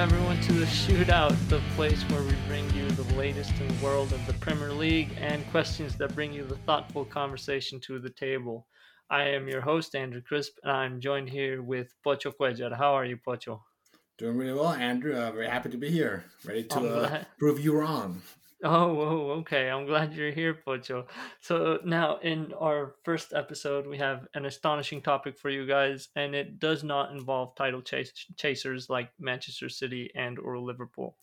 Everyone to the Shootout, the place where we bring you the latest in the world of the Premier League and questions that bring you the thoughtful conversation to the table. I am your host, Andrew Crisp, and I'm joined here with Pocho Cuellar. How are you, Pocho? Doing really well, Andrew. Uh, very happy to be here, ready to uh, prove you wrong. Oh, whoa, okay. I'm glad you're here, Pocho. So now, in our first episode, we have an astonishing topic for you guys, and it does not involve title chase- chasers like Manchester City and or Liverpool.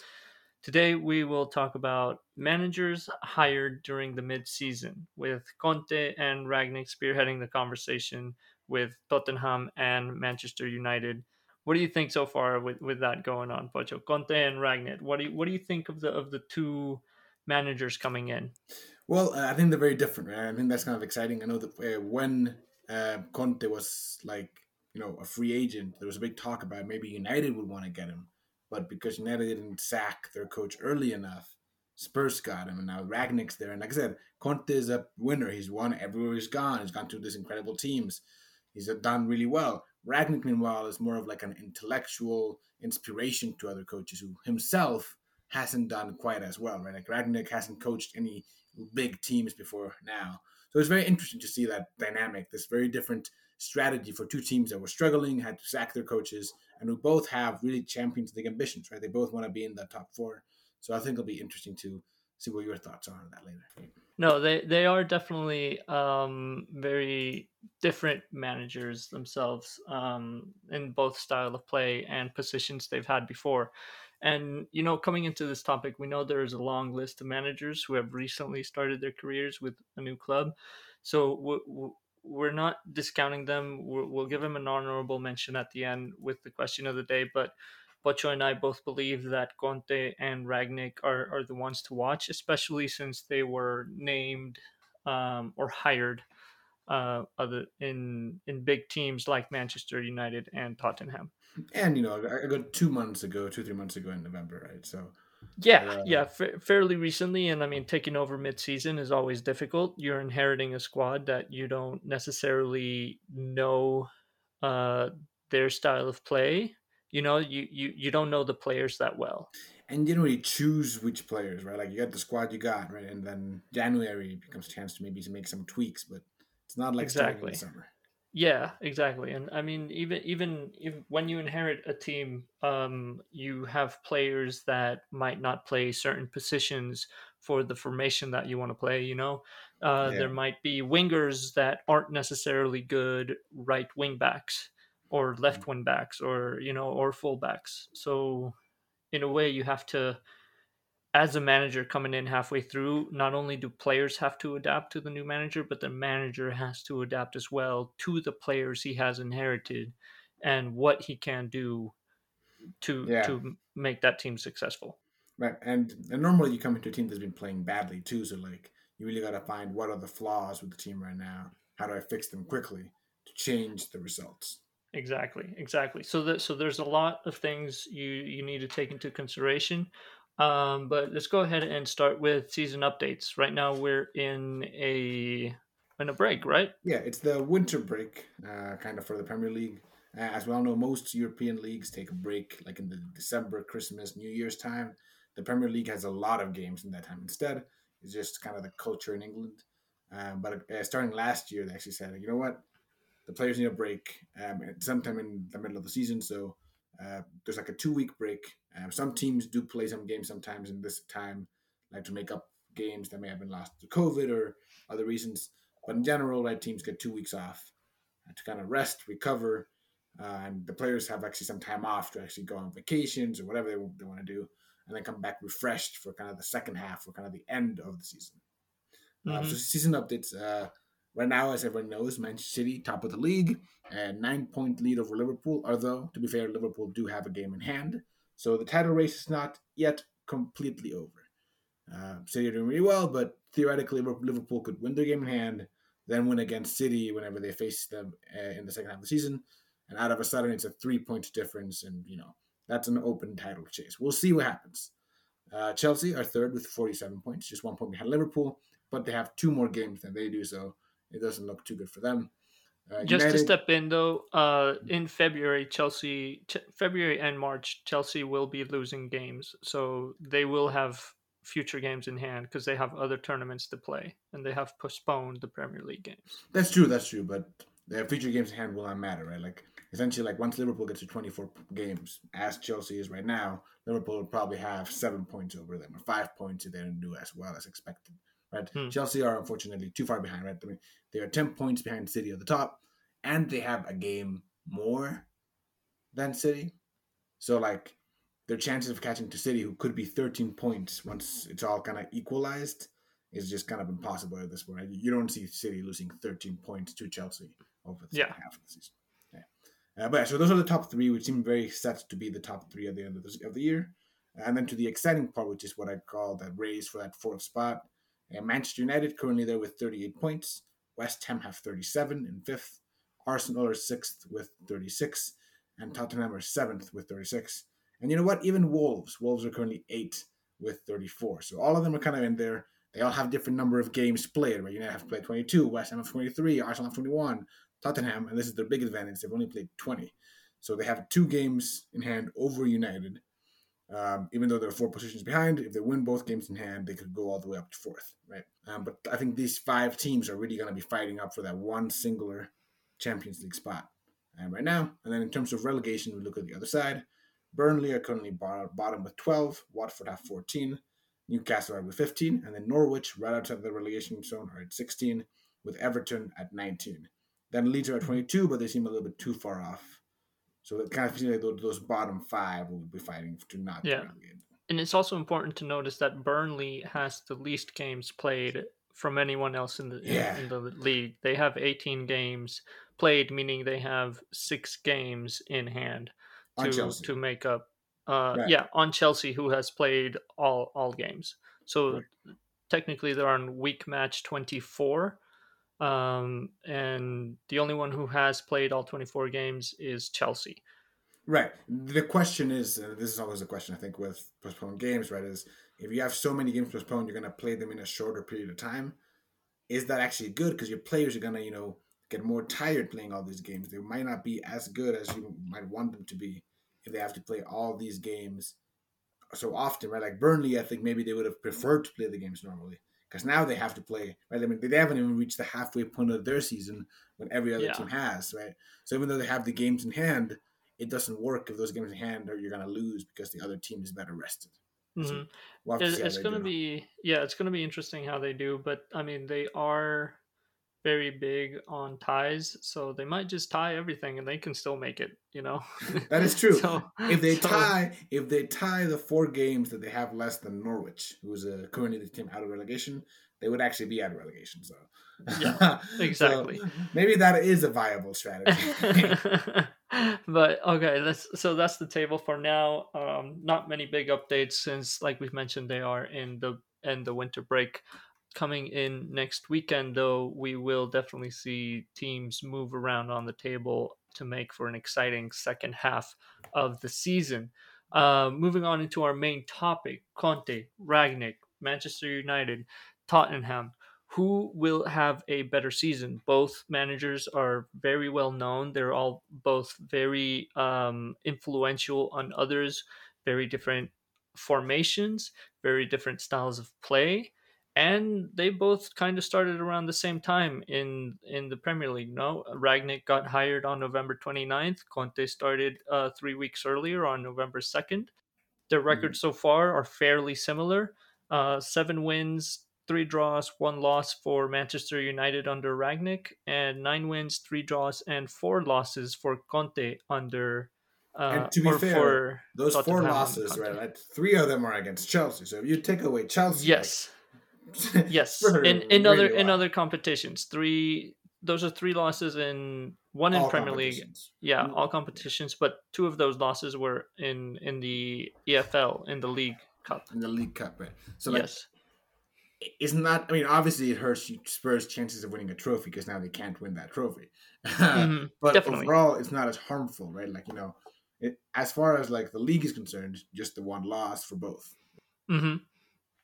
Today, we will talk about managers hired during the mid-season, with Conte and Rangnick spearheading the conversation with Tottenham and Manchester United. What do you think so far with, with that going on, Pocho? Conte and Rangnick. What do you what do you think of the of the two? Managers coming in? Well, uh, I think they're very different. Right? I think that's kind of exciting. I know that uh, when uh, Conte was like, you know, a free agent, there was a big talk about maybe United would want to get him, but because United didn't sack their coach early enough, Spurs got him, and now Rangnick's there. And like I said, Conte is a winner. He's won everywhere he's gone. He's gone to these incredible teams. He's done really well. Rangnick, meanwhile, is more of like an intellectual inspiration to other coaches who himself hasn't done quite as well, right? Like Rangnick hasn't coached any big teams before now. So it's very interesting to see that dynamic, this very different strategy for two teams that were struggling, had to sack their coaches, and who both have really Champions League ambitions, right? They both want to be in the top four. So I think it'll be interesting to see what your thoughts are on that later. No, they they are definitely um, very different managers themselves um, in both style of play and positions they've had before. And, you know, coming into this topic, we know there is a long list of managers who have recently started their careers with a new club. So we're not discounting them. We'll give them an honorable mention at the end with the question of the day. But Pocho and I both believe that Conte and Rangnick are, are the ones to watch, especially since they were named um, or hired uh, other in in big teams like Manchester United and Tottenham and you know, I got two months ago, two three months ago in November, right? So yeah, uh, yeah, fa- fairly recently, and I mean, taking over mid-season is always difficult. You're inheriting a squad that you don't necessarily know uh, their style of play. You know, you, you you don't know the players that well, and you don't really choose which players, right? Like you got the squad you got, right, and then January becomes a chance to maybe to make some tweaks, but it's not like exactly. summer. Yeah, exactly. And I mean, even even if, when you inherit a team, um, you have players that might not play certain positions for the formation that you want to play. You know, uh, yeah. there might be wingers that aren't necessarily good right wing backs or left mm. wing backs or you know or full backs. So in a way, you have to as a manager coming in halfway through, not only do players have to adapt to the new manager, but the manager has to adapt as well to the players he has inherited and what he can do to yeah. to make that team successful. Right, and, and normally you come into a team that's been playing badly too, so like you really got to find what are the flaws with the team right now. How do I fix them quickly to change the results? Exactly, exactly. So that so there's a lot of things you you need to take into consideration. Um, but let's go ahead and start with season updates. Right now, we're in a in a break, right? Yeah, it's the winter break, uh, kind of for the Premier League. Uh, as we all know, most European leagues take a break, like in the December, Christmas, New Year's time. The Premier League has a lot of games in that time. Instead, it's just kind of the culture in England. Um, but uh, starting last year, they actually said, you know what, the players need a break um, sometime in the middle of the season. So uh, there's like a two week break. Um, some teams do play some games sometimes in this time, like to make up games that may have been lost to COVID or other reasons. But in general, right, teams get two weeks off to kind of rest, recover, uh, and the players have actually some time off to actually go on vacations or whatever they, they want to do, and then come back refreshed for kind of the second half or kind of the end of the season. Mm-hmm. Uh, so mm-hmm. season updates. Uh, Right now, as everyone knows, Manchester City top of the league, and nine point lead over Liverpool. Although, to be fair, Liverpool do have a game in hand, so the title race is not yet completely over. Uh, City are doing really well, but theoretically, Liverpool could win their game in hand, then win against City whenever they face them uh, in the second half of the season, and out of a sudden, it's a three point difference, and you know that's an open title chase. We'll see what happens. Uh, Chelsea are third with 47 points, just one point behind Liverpool, but they have two more games than they do, so it doesn't look too good for them. Uh, Just to step in though, uh, in February, Chelsea, Ch- February and March, Chelsea will be losing games, so they will have future games in hand because they have other tournaments to play, and they have postponed the Premier League games. That's true. That's true. But their future games in hand will not matter, right? Like essentially, like once Liverpool gets to 24 games, as Chelsea is right now, Liverpool will probably have seven points over them or five points if they don't do as well as expected, right? Hmm. Chelsea are unfortunately too far behind, right? I mean, they are 10 points behind City at the top, and they have a game more than City. So like their chances of catching to City, who could be 13 points once it's all kind of equalized, is just kind of impossible at this point. right? You don't see City losing 13 points to Chelsea over the second Yeah. half of the season. Yeah. Uh, but yeah, so those are the top three, which seem very set to be the top three at the end of the, of the year. And then to the exciting part, which is what I call that race for that fourth spot. Uh, Manchester United currently there with 38 points. West Ham have 37 in fifth. Arsenal are sixth with 36. And Tottenham are seventh with 36. And you know what? Even Wolves. Wolves are currently eight with 34. So all of them are kind of in there. They all have different number of games played, right? United have played 22, West Ham have 23, Arsenal have 21, Tottenham, and this is their big advantage, they've only played 20. So they have two games in hand over United. Um, even though they're four positions behind, if they win both games in hand, they could go all the way up to fourth, right? Um, but I think these five teams are really going to be fighting up for that one singular Champions League spot um, right now. And then in terms of relegation, we look at the other side. Burnley are currently bottom, with 12, Watford have 14, Newcastle are with 15, and then Norwich, right outside the relegation zone, are at 16, with Everton at 19. Then Leeds are at 22, but they seem a little bit too far off. So it kind of feels like those, those bottom five will be fighting to not Yeah. And it's also important to notice that Burnley has the least games played from anyone else in the Yeah. in, the league. They have 18 games played, meaning they have six games in hand to to make up. Uh, Right. Yeah, on Chelsea, who has played all all games. So Right. technically, they're on week match 24. Um, and the only one who has played all 24 games is Chelsea. Right. The question is, and this is always a question I think with postponed games, right? Is if you have so many games postponed, you're going to play them in a shorter period of time. Is that actually good? Because your players are going to, you know, get more tired playing all these games. They might not be as good as you might want them to be if they have to play all these games so often, right? Like Burnley, I think maybe they would have preferred to play the games normally because now they have to play, right? I mean, they haven't even reached the halfway point of their season when every other Yeah. team has, right? So even though they have the games in hand, it doesn't work if those games in hand are you're going to lose because the other team is better rested. So Mhm. we'll have to It- see how it's going to be yeah it's going to be interesting how they do but i mean they are very big on ties so they might just tie everything and they can still make it you know That is true. So- if they so- tie, if they tie the four games that they have less than Norwich, who's a currently the team out of relegation, they would actually be out of relegation. So, Yeah, So exactly. maybe that is a viable strategy. but okay that's so that's the table for now um not many big updates since like we've mentioned they are in the in the winter break coming in next weekend though we will definitely see teams move around on the table to make for an exciting second half of the season uh, moving on into our main topic conte rangnick manchester united tottenham who will have a better season. Both managers are very well known. They're all both very um, influential on others, very different formations, very different styles of play. And they both kind of started around the same time in in the Premier League. No, Rangnick got hired on November 29th. Conte started uh, three weeks earlier on November 2nd. Their records so far are fairly similar. Uh, seven wins, three draws, one loss for Manchester United under Rangnick, and nine wins, three draws, and four losses for Conte under. Uh, And to be fair, for Those four losses, right, right? Three of them are against Chelsea. So if you take away Chelsea, Yes, yes. In in other in other competitions, three. Those are three losses in one in all Premier League. Yeah, Mm. all competitions, but two of those losses were in in the EFL in the League Cup. in the League Cup, right? So like, yes. it's not. that? I mean, obviously, it hurts Spurs' chances of winning a trophy because now they can't win that trophy. Mhm, but definitely. overall, it's not as harmful, right? Like you know, it, as far as like the league is concerned, just the one loss for both. Mm-hmm.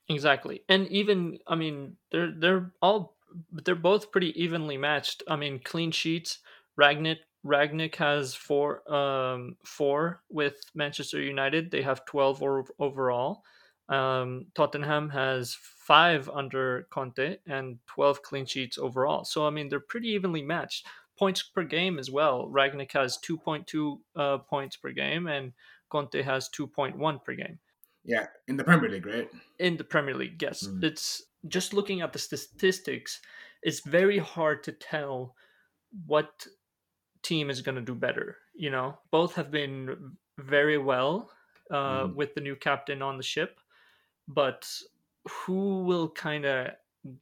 Exactly, and even I mean, they're they're all they're both pretty evenly matched. I mean, clean sheets. Rangnick Rangnick has four um, four with Manchester United. They have twelve or, overall. Um, Tottenham has five under Conte and twelve clean sheets overall. So I mean, they're pretty evenly matched. Points per game as well. Rangnick has two point two uh, points per game, and Conte has two point one per game. Yeah, in the Premier League, right? In the Premier League, yes. Mm. It's just looking at the statistics. It's very hard to tell what team is going to do better. You know, both have been very well uh, mm. with the new captain on the ship, but who will kind of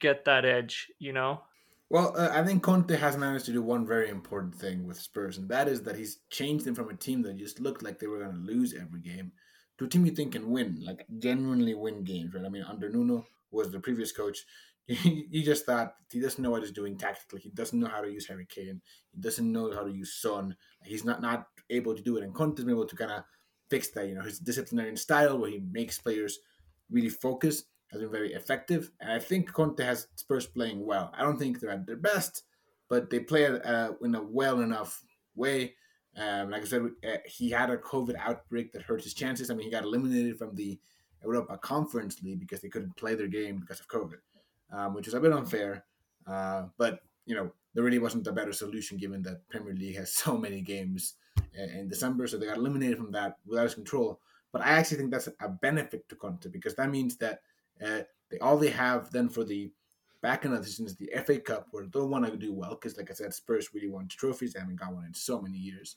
get that edge? You know. Well, uh, I think Conte has managed to do one very important thing with Spurs, and that is that he's changed them from a team that just looked like they were going to lose every game to a team you think can win, like genuinely win games, right? I mean, under Nuno was the previous coach, you just thought he doesn't know what he's doing tactically. He doesn't know how to use Harry Kane. He doesn't know how to use Son. He's not not able to do it. And Conte's been able to kind of fix that. You know, his disciplinary style where he makes players really focus has been very effective. And I think Conte has Spurs playing well. I don't think they're at their best, but they play uh, in a well enough way. Um, like I said, uh, he had a COVID outbreak that hurt his chances. I mean, he got eliminated from the Europa Conference League because they couldn't play their game because of COVID um, which is a bit unfair. Uh, but you know, there really wasn't a better solution given that Premier League has so many games in December, so they got eliminated from that without his control. But I actually think that's a benefit to Conte because that means that uh, they all they have then for the back of season is the FA Cup, where they don't want to do well because, like I said, Spurs really want trophies. They haven't got one in so many years.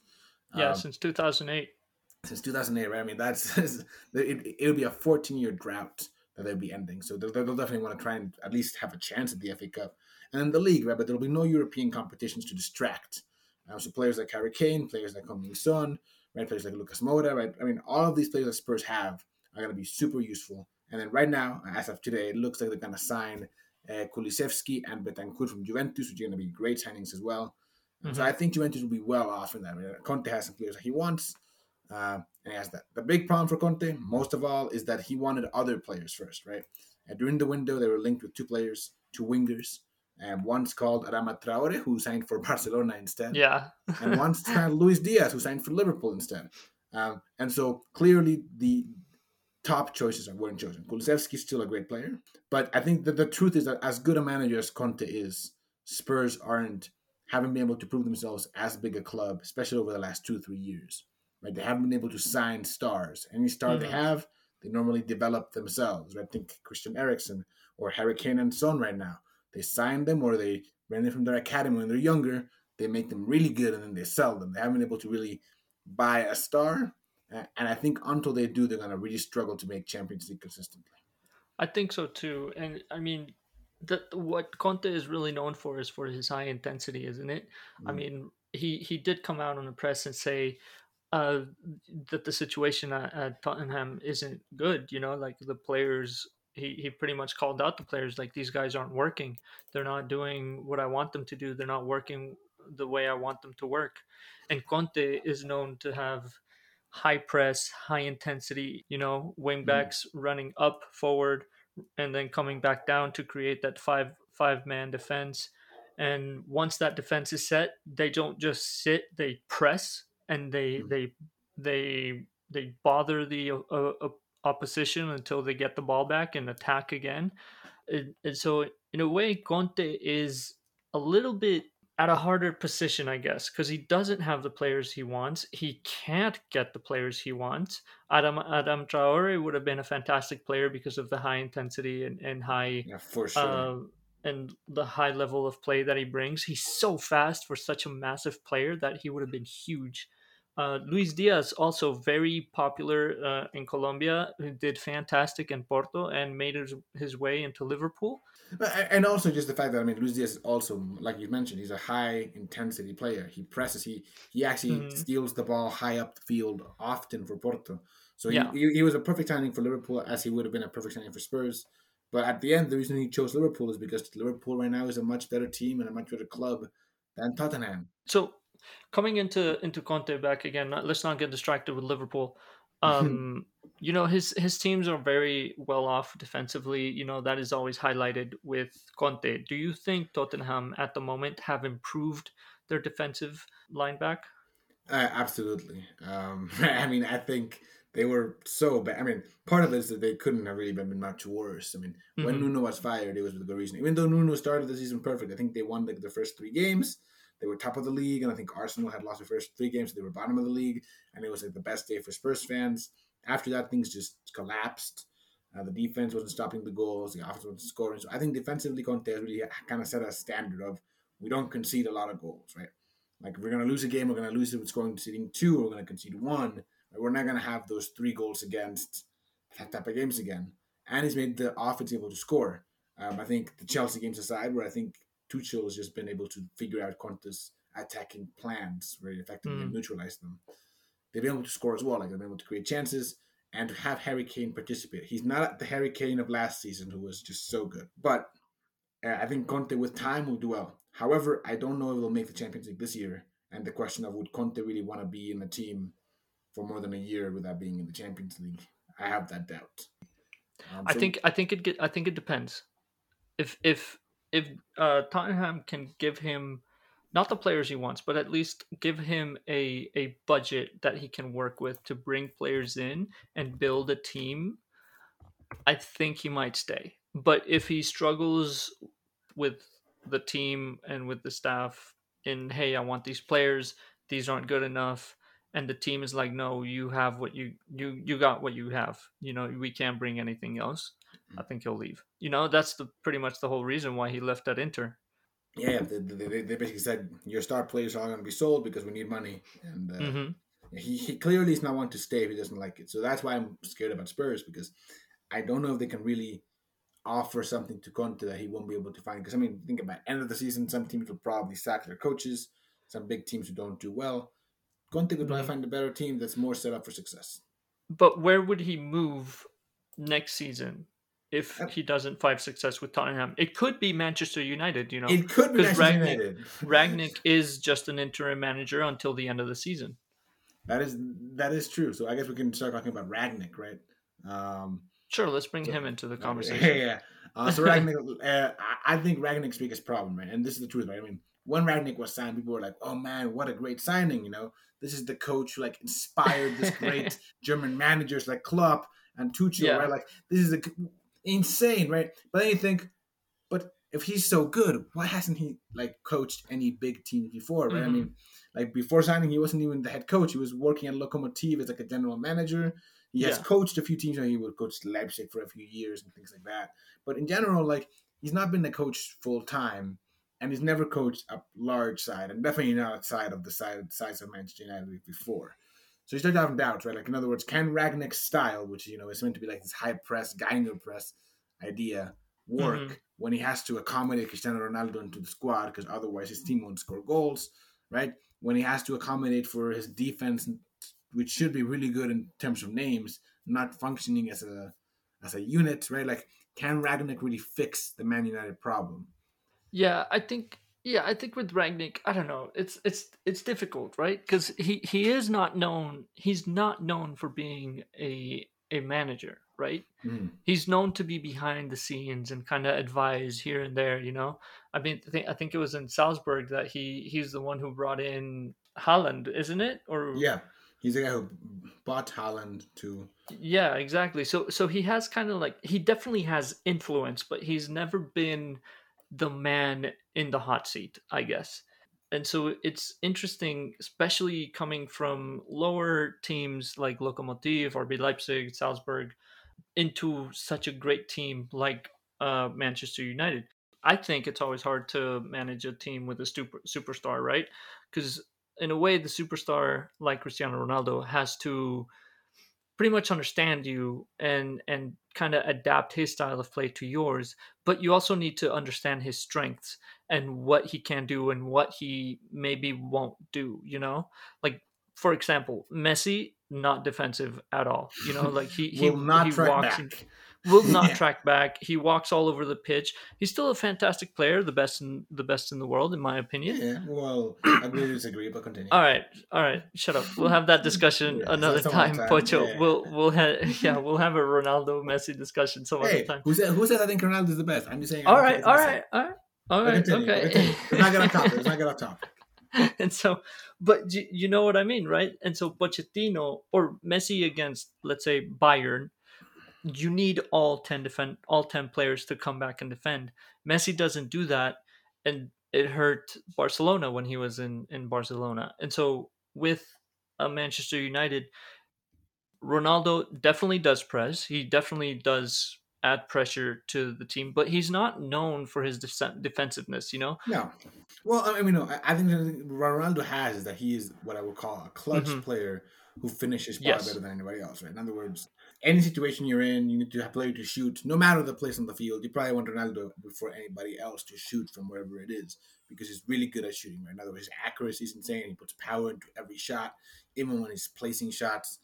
Yeah, um, since 2008. Since 2008, right? I mean, that's it, it'll be a 14 year drought that they'll be ending. So they'll, they'll, definitely want to try and at least have a chance at the FA Cup. And then the league, right? But there'll be no European competitions to distract. Uh, so players like Harry Kane, players like Heung-min Son, right? Players like Lucas Moura, right? I mean, all of these players that Spurs have are going to be super useful. And then right now, as of today, it looks like they're going to sign uh, Kulusevski and Bentancur from Juventus, which are going to be great signings as well. Mm-hmm. So I think Juventus will be well off in that. I mean, Conte has some players that he wants. Uh, and he has that. The big problem for Conte, most of all, is that he wanted other players first, right? And during the window, they were linked with two players, two wingers. And one's called Adama Traore, who signed for Barcelona instead. Yeah. and one's called Luis Diaz, who signed for Liverpool instead. Um, and so clearly the top choices are weren't chosen. Kulusevski's still a great player. But I think that the truth is that as good a manager as Conte is, Spurs aren't haven't been able to prove themselves as big a club, especially over the last two, three years. Right? They haven't been able to sign stars. Any star mm-hmm. they have, they normally develop themselves. Right? Think Christian Eriksen or Harry Kane and Son right now. They sign them or they bring them from their academy when they're younger. They make them really good and then they sell them. They haven't been able to really buy a star. And I think until they do, they're going to really struggle to make Champions League consistently. I think so too. And I mean, the, what Conte is really known for is for his high intensity, isn't it? Mm. I mean, he he did come out on the press and say, uh, that the situation at, at, Tottenham isn't good. You know, like the players, he, he pretty much called out the players like these guys aren't working. They're not doing what I want them to do. They're not working the way I want them to work. And Conte is known to have high press, high intensity, you know, wingbacks mm. running up forward and then coming back down to create that five five man defense. And once that defense is set, they don't just sit, they press and they mm-hmm. they they they bother the uh, uh, opposition until they get the ball back and attack again. And, and so, in a way, Conte is a little bit at a harder position, I guess, because he doesn't have the players he wants. He can't get the players he wants. Adam Adam Traore would have been a fantastic player because of the high intensity and, and high yeah, for sure. Uh, and the high level of play that he brings. He's so fast for such a massive player that he would have been huge. Uh, Luis Diaz also very popular uh, in Colombia, who did fantastic in Porto and made his, his way into Liverpool. And also just the fact that I mean, Luis Diaz is also, like you mentioned, he's a high intensity player. He presses. He he actually mm-hmm. steals the ball high up the field often for Porto. So he, yeah. he, he was a perfect signing for Liverpool, as he would have been a perfect signing for Spurs. But at the end, the reason he chose Liverpool is because Liverpool right now is a much better team and a much better club than Tottenham. So coming into into Conte back again, let's not get distracted with Liverpool. Um, you know his his teams are very well off defensively. You know that is always highlighted with Conte. Do you think Tottenham at the moment have improved their defensive line back? Uh, absolutely. Um, I mean, I think they were so bad. I mean, part of it is that they couldn't have really been much worse. I mean, mm-hmm. when Nuno was fired, it was with good reason. Even though Nuno started the season perfect, I think they won like the first three games. They were top of the league, and I think Arsenal had lost the first three games, so they were bottom of the league, and it was like the best day for Spurs fans. After that, things just collapsed. Uh, the defense wasn't stopping the goals, the offense wasn't scoring. So I think defensively, Conte has really kind of set a standard of we don't concede a lot of goals, right? Like if we're gonna lose a game, we're gonna lose it with scoring conceding two, we're gonna concede one. We're not gonna have those three goals against that type of games again. And he's made the offense able to score. Um, I think the Chelsea games aside, where I think Tuchel has just been able to figure out Conte's attacking plans very effectively mm. and neutralize them. They've been able to score as well. Like they've been able to create chances and to have Harry Kane participate. He's not the Harry Kane of last season who was just so good, but uh, I think Conte with time will do well. However, I don't know if they'll make the Champions League this year. And the question of would Conte really want to be in the team for more than a year without being in the Champions League? I have that doubt. Um, I think I think it I think it depends. If if if uh, Tottenham can give him not the players he wants, but at least give him a a budget that he can work with to bring players in and build a team, I think he might stay. But if he struggles with the team and with the staff in hey i want these players. These aren't good enough and the team is like no you have what you you you got what you have. You know we can't bring anything else i think he'll leave you know that's the pretty much the whole reason why he left at inter yeah they, they, they basically said your star players are going to be sold because we need money and uh, mm-hmm. he, he clearly is not one to stay if he doesn't like it so that's why i'm scared about spurs because i don't know if they can really offer something to Conte that he won't be able to find. Because I mean, think about end of the season, some teams will probably sack their coaches. Some big teams who don't do well. Conte could probably mm-hmm. find a better team that's more set up for success. But where would he move next season if he doesn't find success with Tottenham? It could be Manchester United. You know, it could be Manchester Rangnick, United. Rangnick is just an interim manager until the end of the season. That is that is true. So I guess we can start talking about Rangnick, right? Um, Sure, let's bring so, him into the conversation. Yeah, yeah. Uh, so Rangnick, uh, I think Rangnick's biggest problem, right? And this is the truth, right? I mean, when Rangnick was signed, people were like, "Oh man, what a great signing!" You know, this is the coach who like inspired this great German managers like Klopp and Tuchel, yeah. right? Like this is a, insane, right? But then you think, but if he's so good, why hasn't he like coached any big teams before? Right? Mm-hmm. I mean, like before signing, he wasn't even the head coach. He was working at Lokomotiv as like a general manager. He yeah. has coached a few teams. and he would coach Leipzig for a few years and things like that. But in general, like he's not been a coach full time, and he's never coached a large side, and definitely not outside of the side size of Manchester United before. So you start having doubts, right? Like in other words, can Rangnick's style, which you know is meant to be like this high press, Gegenpress idea, work mm-hmm. when he has to accommodate Cristiano Ronaldo into the squad because otherwise his team won't score goals, right? When he has to accommodate for his defense which should be really good in terms of names, not functioning as a as a unit, right? Like, can Rangnick really fix the Man United problem? Yeah, I think. Yeah, I think with Rangnick, I don't know. It's it's it's difficult, right? Because he he is not known. He's not known for being a a manager, right? Mm. He's known to be behind the scenes and kind of advise here and there. You know, I mean, I think I think it was in Salzburg that he he's the one who brought in Haaland, isn't it? Or yeah, He's the guy who bought Haaland to. Yeah, exactly. So so he has kind of like he definitely has influence, but he's never been the man in the hot seat, I guess. And so it's interesting, especially coming from lower teams like Lokomotiv, RB Leipzig, Salzburg, into such a great team like uh, Manchester United. I think it's always hard to manage a team with a super superstar, right? Because in a way the superstar like Cristiano Ronaldo has to pretty much understand you and and kind of adapt his style of play to yours but you also need to understand his strengths and what he can do and what he maybe won't do you know like for example Messi not defensive at all you know like he he, will not he walks back. Will not Yeah. track back. He walks all over the pitch. He's still a fantastic player, the best in the best in the world, in my opinion. Yeah, well, I agree to disagree, but continue. All right, all right, shut up. We'll have that discussion Yeah, another time, time, Pocho. yeah. We'll we'll have yeah, we'll have a Ronaldo Messi discussion some Hey, other time. who said who said I think Ronaldo is the best? I'm just saying. All right, it's all right, all right, all right, continue, okay. continue. Let's not gonna topic. Let's not gonna topic. and so, but you, you know what I mean, right? And so Pochettino or Messi against, let's say Bayern, you need all ten defend all ten players to come back and defend. Messi doesn't do that, and it hurt Barcelona when he was in in Barcelona. And so with uh, Manchester United, Ronaldo definitely does press. He definitely does add pressure to the team, but he's not known for his def- defensiveness. You know, No. Well, I mean, no. I- think Ronaldo has is that he is what I would call a clutch Mhm. player who finishes far Yes. better than anybody else. Right. In other words, any situation you're in, you need to have player to shoot. No matter the place on the field, you probably want Ronaldo before anybody else to shoot from wherever it is because he's really good at shooting. Right. In other words, his accuracy is insane. He puts power into every shot, even when he's placing shots.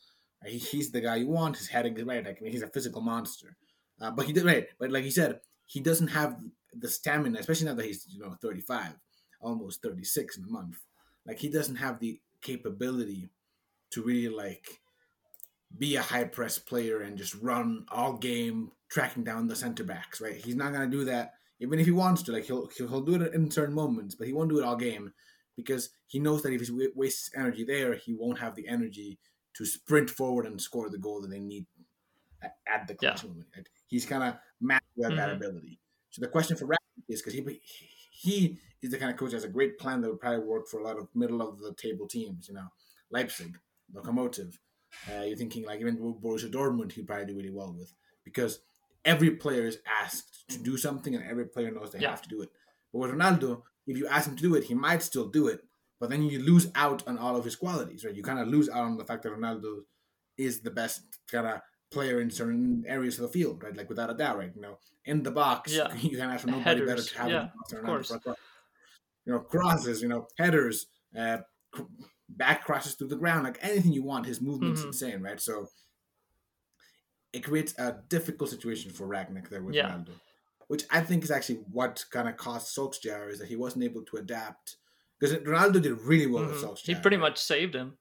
He, he's the guy you want. His heading is right. Like I mean, he's a physical monster. Uh, but he did right. But like you said, he doesn't have the stamina, especially now that he's you know 35, almost 36 in a month. Like he doesn't have the capability to really like be a high press player and just run all game tracking down the center backs. Right? He's not gonna do that. Even if he wants to, like he'll he'll, he'll do it in certain moments, but he won't do it all game because he knows that if he wastes energy there, he won't have the energy to sprint forward and score the goal that they need at, at the clutch moment. Right? He's kind of mastered that Mhm. ability. So the question for Rangnick is because he he is the kind of coach that has a great plan that would probably work for a lot of middle of the table teams. You know, Leipzig, Lokomotiv. Uh, you're thinking like even Borussia Dortmund, he'd probably do really well with because every player is asked to do something and every player knows they Yeah. have to do it. But with Ronaldo, if you ask him to do it, he might still do it, but then you lose out on all of his qualities, right? You kind of lose out on the fact that Ronaldo is the best kind of player in certain areas of the field, right? Like without a doubt, right? You know, in the box, Yeah. you can ask for nobody better to have yeah, in the box than of course. for a cross. You know, crosses, you know, headers, uh, back crashes through the ground, like anything you want. His movement's Mhm. insane, right? So it creates a difficult situation for Rangnick there with Yeah. Ronaldo, which I think is actually what kind of cost Solskjaer is that he wasn't able to adapt because Ronaldo did really well with Mhm. Solskjaer. He pretty right? much saved him.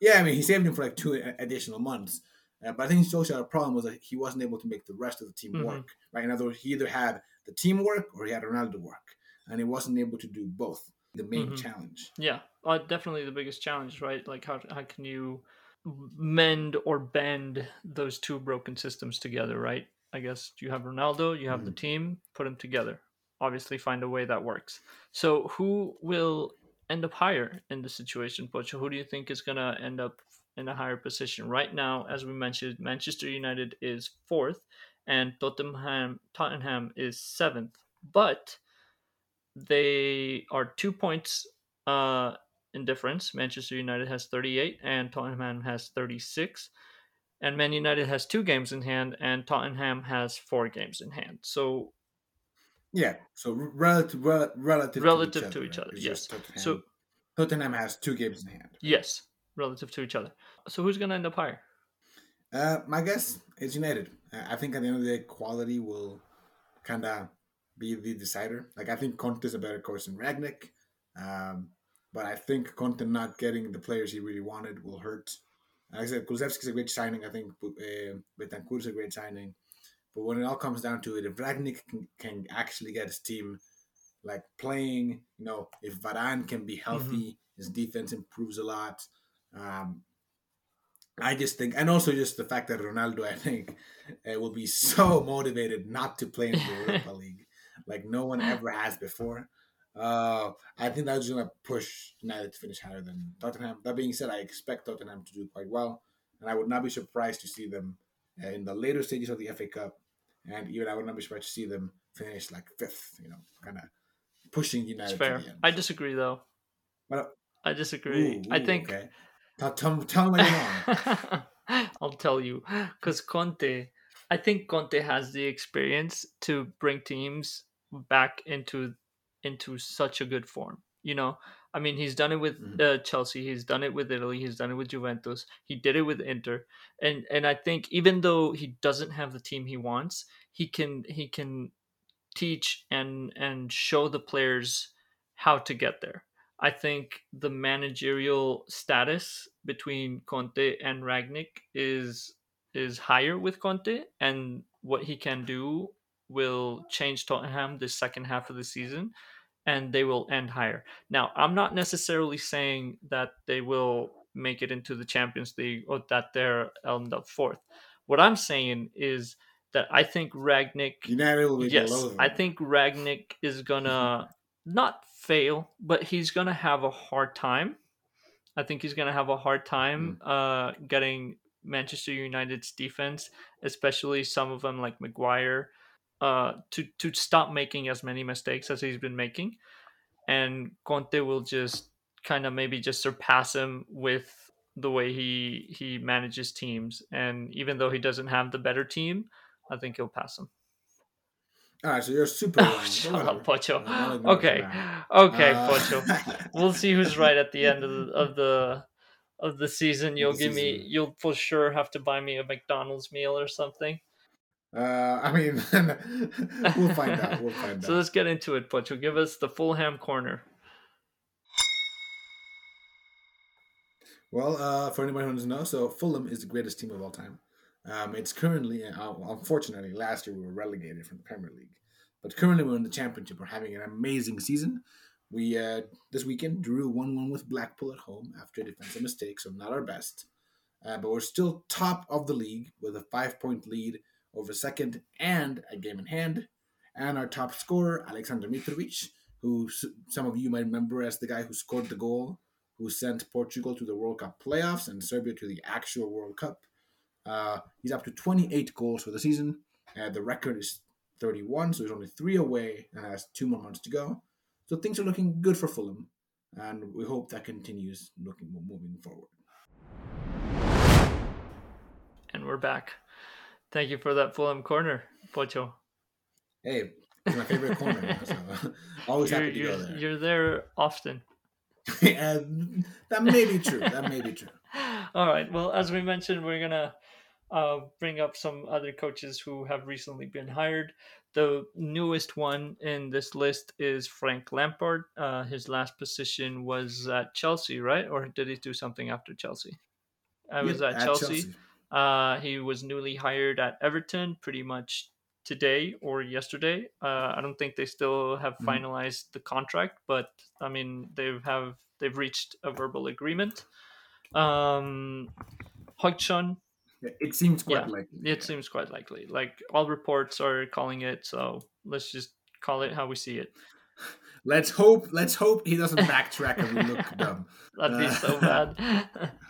Yeah, I mean, he saved him for like two additional months. Uh, but I think Solskjaer's problem was that he wasn't able to make the rest of the team Mhm. work. Right? In other words, he either had the team work or he had Ronaldo work, and he wasn't able to do both. The main Mhm. challenge. Yeah, uh, definitely the biggest challenge, right? Like how how can you mend or bend those two broken systems together, right? I guess you have Ronaldo, you have the team, put them together. Obviously, find a way that works. So, who will end up higher in the situation, Pocho? Who do you think is gonna end up in a higher position right now? As we mentioned, Manchester United is fourth, and Tottenham Tottenham is seventh, but they are two points uh, in difference. Manchester United has 38 and Tottenham has 36. And Man United has two games in hand and Tottenham has four games in hand. So Yeah. So relative, rel- relative, relative to to each each other, other, right? It's yes. Tottenham. So Tottenham has two games in hand. yes, relative to each other. So who's going to end up higher? Uh, my guess is United. I think at the end of the day, quality will kind of be the decider. Like I think Conte is a better coach than Rangnick, um, but I think Conte not getting the players he really wanted will hurt. Like I said, Kulusevski's a great signing. I think uh, Bentancur's a great signing. But when it all comes down to it, if Rangnick can, can actually get his team like playing, you know, if Varane can be healthy, his defense improves a lot. Um, I just think, and also just the fact that Ronaldo, I think, uh, will be so motivated not to play in the Europa League, like no one ever has before. Uh, I think that's going to push United to finish higher than Tottenham. That being said, I expect Tottenham to do quite well, and I would not be surprised to see them uh, in the later stages of the FA Cup, and even I would not be surprised to see them finish like fifth. You know, kind of pushing United. It's to fair. I disagree, though. Well, I disagree. ooh, I think Okay. Tell, tell, tell me wrong. I'll tell you because Conte, I think Conte has the experience to bring teams back into into such a good form. You know, I mean, he's done it with Mhm. uh, Chelsea. He's done it with Italy. He's done it with Juventus. He did it with Inter. And and I think even though he doesn't have the team he wants, he can he can teach and and show the players how to get there. I think the managerial status between Conte and Rangnick is is higher with Conte, and what he can do will change Tottenham the second half of the season, and they will end higher. Now, I'm not necessarily saying that they will make it into the Champions League or that they're end up fourth. What I'm saying is that I think Rangnick will be yes. I think Rangnick is gonna not fail, but he's gonna have a hard time. I think he's gonna have a hard time uh, getting Manchester United's defense, especially some of them like Maguire, uh, to to stop making as many mistakes as he's been making, and Conte will just kind of maybe just surpass him with the way he he manages teams, and even though he doesn't have the better team, I think he'll pass him. All right, so you're super. Oh, shut up, Pocho. I'll ignore it for Okay, okay, Uh, Pocho. We'll see who's right at the end of the of the of the season. You'll The give me. You'll for sure have to buy me a McDonald's meal or something. Uh, I mean, we'll find out. We'll find So out. let's get into it, Pocho. Give us the Fulham corner. Well, uh, for anybody who doesn't know, so Fulham is the greatest team of all time. Um, it's currently, uh, unfortunately, last year we were relegated from the Premier League, but currently we're in the Championship. We're having an amazing season. We uh, this weekend drew one-one with Blackpool at home after a defensive mistake, so not our best. Uh, but we're still top of the league with a five-point lead over second and a game in hand. And our top scorer, Alexander Mitrovic, who some of you might remember as the guy who scored the goal who sent Portugal to the World Cup playoffs and Serbia to the actual World Cup. Uh, he's up to 28 goals for the season. Uh, the record is 31, so he's only three away and has two more months to go. So things are looking good for Fulham, and we hope that continues looking moving forward. And we're back. Thank you for that Fulham corner, Pocho. Hey, it's my favorite corner, so always You're, happy to you're, go there. you're there often. and that may be true. That may be true. All right. Well, as we mentioned, we're gonna uh, bring up some other coaches who have recently been hired. The newest one in this list is Frank Lampard. Uh, his last position was at Chelsea, right? Or did he do something after Chelsea? I was Yep, at, Chelsea. Uh, he was newly hired at Everton pretty much today or yesterday. Uh, I don't think they still have Mhm. finalized the contract, but I mean they have they've reached a verbal agreement. Um, It seems quite Yeah, likely. it seems quite likely. Like all reports are calling it, so let's just call it how we see it. Let's hope. Let's hope he doesn't backtrack and we look dumb. That'd be Uh, so bad.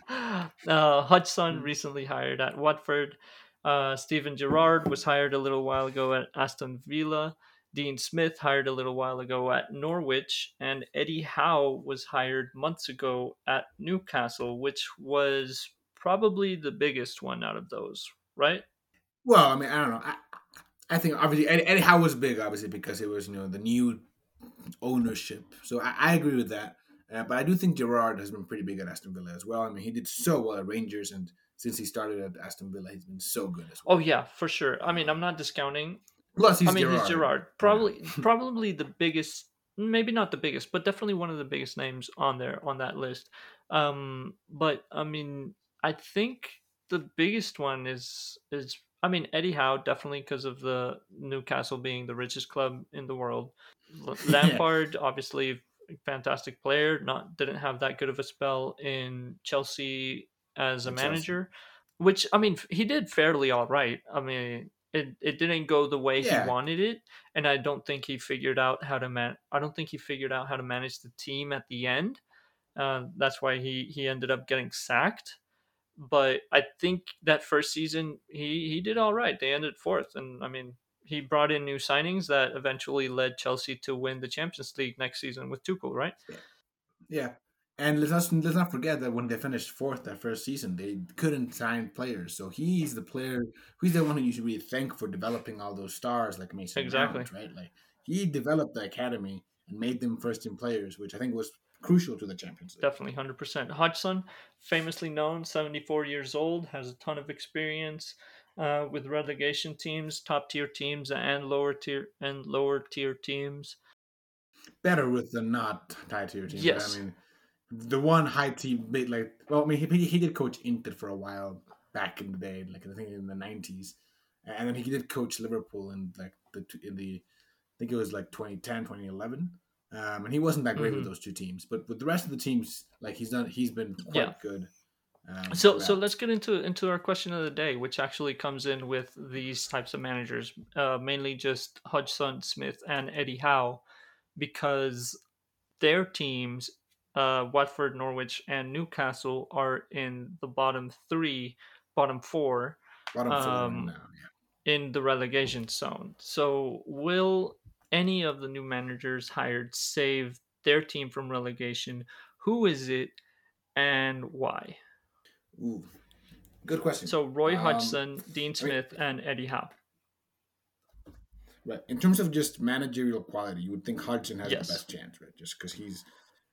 uh, Hodgson recently hired at Watford. Uh, Steven Gerrard was hired a little while ago at Aston Villa. Dean Smith hired a little while ago at Norwich, and Eddie Howe was hired months ago at Newcastle, which was probably the biggest one out of those, right? Well, I mean, I don't know. I, I think obviously Eddie, Eddie Howe was big, obviously because it was you know the new ownership. So I, I agree with that. Uh, but I do think Gerrard has been pretty big at Aston Villa as well. I mean, he did so well at Rangers, and since he started at Aston Villa, he's been so good as well. Oh yeah, for sure. I mean, I'm not discounting Plus, he's I mean, Gerrard. he's Gerrard. Probably, probably the biggest, maybe not the biggest, but definitely one of the biggest names on there on that list. Um, but I mean, I think the biggest one is is I mean Eddie Howe definitely because of the Newcastle being the richest club in the world. L- Yeah. Lampard, obviously, fantastic player. Not didn't have that good of a spell in Chelsea as a manager, which I mean he did fairly all right. I mean it, it didn't go the way Yeah. he wanted it, and I don't think he figured out how to man. I don't think he figured out how to manage the team at the end. Uh, that's why he he ended up getting sacked. But I think that first season he he did all right. They ended fourth, and I mean he brought in new signings that eventually led Chelsea to win the Champions League next season with Tuchel, right? Yeah. yeah. And let's not, let's not forget that when they finished fourth that first season, they couldn't sign players. So he's the player, he's the one who you should really thank for developing all those stars like Mason Exactly. Mount, right? Like he developed the academy and made them first team players, which I think was crucial to the Champions League. Definitely, hundred percent. Hodgson, famously known, seventy-four years old, has a ton of experience uh, with relegation teams, top tier teams, and lower tier and lower tier teams. Better with the not high tier teams. Yes. I mean, the one high team, made like well, I mean, he, he did coach Inter for a while back in the day, like I think in the nineties, and then he did coach Liverpool in like the in the I think it was like 2010, 2011. Um, and he wasn't that great Mhm. with those two teams, but with the rest of the teams, like he's done, he's been quite Yeah. good. Um, So, so let's get into into our question of the day, which actually comes in with these types of managers, uh, mainly just Hodgson, Smith, and Eddie Howe, because their teams, uh, Watford, Norwich, and Newcastle, are in the bottom three, bottom four bottom four um, now. Yeah. in the relegation zone. So, will any of the new managers hired save their team from relegation? Who is it, and why? Ooh, good question. So Roy Um, Dean Smith, and Eddie Howe. Right. In terms of just managerial quality, you would think Hodgson has Yes. the best chance, right? Just because he's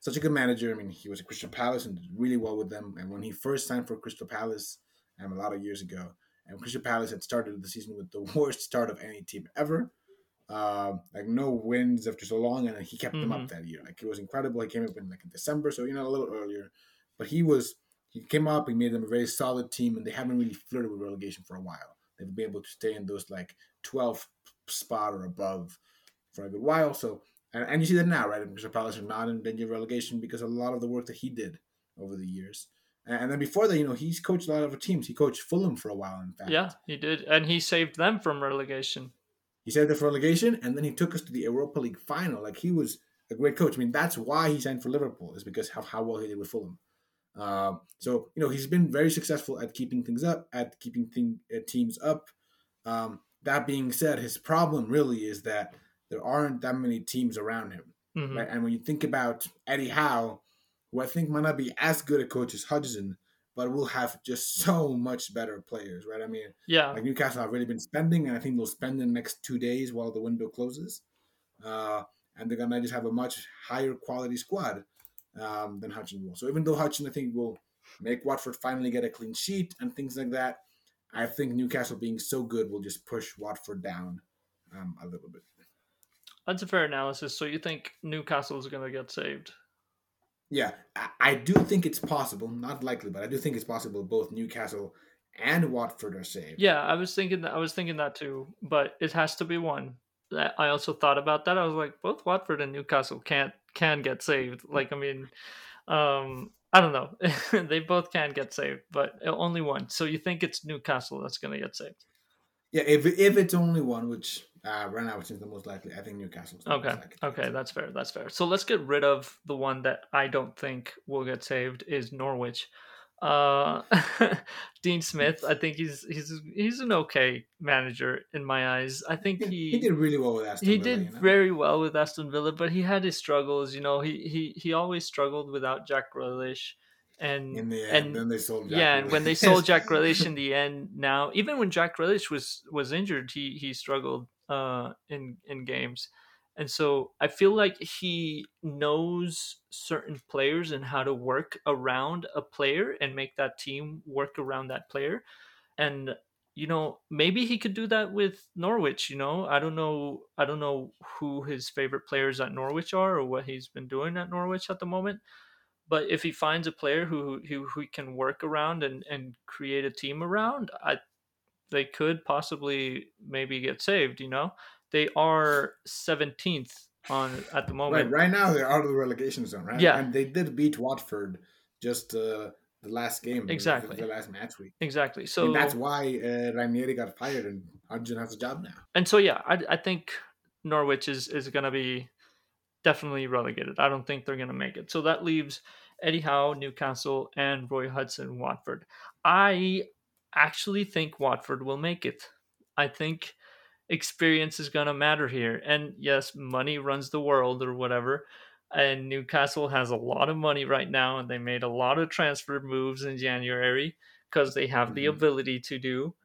such a good manager. I mean, he was at Crystal Palace and did really well with them. And when he first signed for Crystal Palace, um, a lot of years ago, and Crystal Palace had started the season with the worst start of any team ever. Um, like no wins after so long, and he kept them up that year. Like it was incredible. He came up in like in December, so you know a little earlier, but he was he came up. He made them a very solid team, and they haven't really flirted with relegation for a while. They've been able to stay in those like 12th spot or above for a good while. So, and, and you see that now, right? Crystal Palace are not in danger of relegation because of a lot of the work that he did over the years. And, and then before that, you know, he's coached a lot of other teams. He coached Fulham for a while, in fact. Yeah, he did, and he saved them from relegation. He saved us from relegation, and then he took us to the Europa League final. Like he was a great coach. I mean, that's why he signed for Liverpool is because of how well he did with Fulham. Um, so you know he's been very successful at keeping things up, at keeping thing, uh, teams up. Um, that being said, his problem really is that there aren't that many teams around him. Mhm. Right? And when you think about Eddie Howe, who I think might not be as good a coach as Hodgson, but will have just so much better players, right? I mean, Yeah, like Newcastle have really been spending, and I think they'll spend in the next two days while the window closes. Uh, and they're gonna just have a much higher quality squad um, than Hodgson will. So even though Hodgson, I think, will make Watford finally get a clean sheet and things like that, I think Newcastle being so good will just push Watford down um, a little bit. that's a fair analysis. So you think Newcastle is going to get saved? Yeah, I, I do think it's possible, not likely, but I do think it's possible both Newcastle and Watford are saved. Yeah, I was thinking that. I was thinking that too, but it has to be one. I I also thought about that. I was like, both Watford and Newcastle can't can get saved. Like, I mean, um, I don't know. they both can get saved, but only one. So you think it's Newcastle that's going to get saved? Yeah, if if it's only one, which uh, right now it seems the most likely, I think Newcastle. Okay. Okay, that's fair. That's fair. So let's get rid of the one that I don't think will get saved is Norwich. Uh, Dean Smith. I think he's he's he's an okay manager in my eyes. I think He, he did really well with Aston he Villa, did you know? very well with Aston Villa, but he had his struggles. You know, he he he always struggled without Jack Grealish, and in the end. and then they sold. Jack yeah, and when they sold Jack Grealish in the end, now even when Jack Grealish was was injured, he he struggled uh in in games, and so I feel like he knows certain players and how to work around a player and make that team work around that player, and you know maybe he could do that with Norwich. You know, I don't know, I don't know who his favorite players at Norwich are or what he's been doing at Norwich at the moment but if he finds a player who who, who he can work around and and create a team around i they could possibly maybe get saved you know they are 17th on at the moment right now they're out of the relegation zone, right? Yeah. and they did beat Watford just uh, the last game, Exactly. the, last match week. exactly so and that's why uh, Ranieri got fired and Hodgson has a job now. and so yeah i, I think norwich is is going to be definitely relegated i don't think they're going to make it so that leaves eddie howe newcastle and roy hodgson watford i actually think watford will make it i think experience is going to matter here and yes money runs the world or whatever and newcastle has a lot of money right now and they made a lot of transfer moves in january because they have the Mhm. ability to do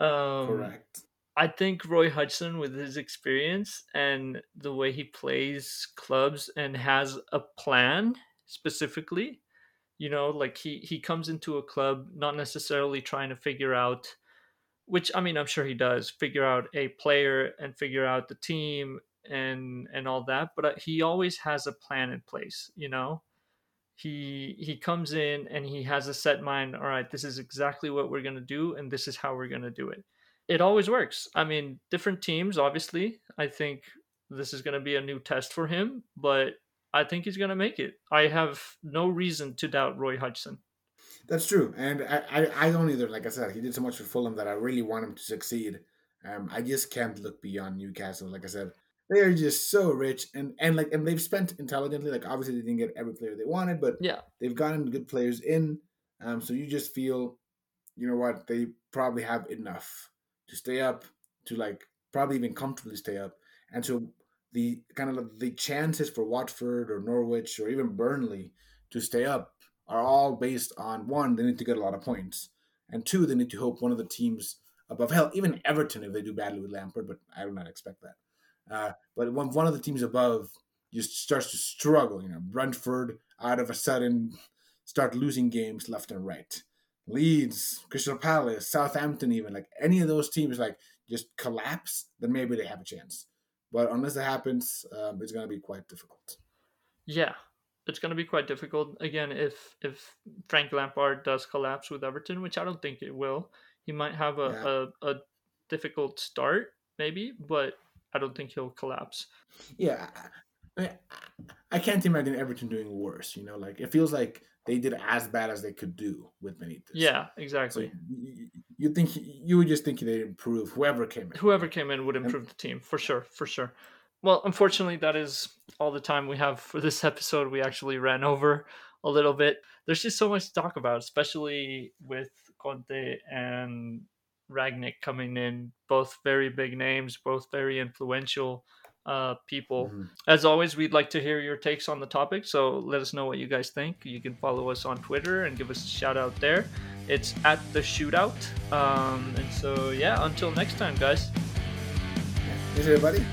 um, Correct. I think Roy Hodgson, with his experience and the way he plays clubs and has a plan, specifically. You know, like he he comes into a club not necessarily trying to figure out which I mean I'm sure he does figure out a player and figure out the team and and all that, but uh, he always has a plan in place, you know? He he comes in and he has a set mind, all right, this is exactly what we're to do and this is how we're to do it. It always works. I mean, different teams obviously. I think this is going to be a new test for him, but I think he's going to make it. I have no reason to doubt Roy Hodgson. That's true, and I, I, I don't either. Like I said, he did so much for Fulham that I really want him to succeed. Um, I just can't look beyond Newcastle. Like I said, they are just so rich, and and like and they've spent intelligently. Like obviously they didn't get every player they wanted, but yeah, they've gotten good players in. Um, so you just feel, you know what, they probably have enough to stay up, to like probably even comfortably stay up, and so the kind of the chances for Watford or Norwich or even Burnley to stay up are all based on one, they need to get a lot of points, and two, they need to hope one of the teams above hell, even Everton if they do badly with Lampard, but I do not expect that. Uh, but when one of the teams above just starts to struggle, you know, Brentford out of a sudden start losing games left and right. Leeds, Crystal Palace, Southampton, even like any of those teams, like just collapse, then maybe they have a chance. But unless that happens, um, it's going to be quite difficult. Yeah, it's going to be quite difficult again if if Frank Lampard does collapse with Everton, which I don't think it will. He might have a, yeah. a, a, difficult start, maybe, but I don't think he'll collapse. Yeah, I, I can't imagine Everton doing worse. You know, like it feels like they did as bad as they could do with Benitez. Yeah, exactly. So you, you, think you would just think they'd improve whoever came in. Whoever came in would improve and, the team for sure, for sure. Well, unfortunately, that is all the time we have for this episode. We actually ran over a little bit. There's just so much to talk about, especially with Conte and Rangnick coming in, both very big names, both very influential uh, people. Mm-hmm. As always, we'd like to hear your takes on the topic, so let us know what you guys think. You can follow us on Twitter and give us a shout out there. It's at the shootout. Um, and so, yeah, until next time, guys. Thanks, everybody.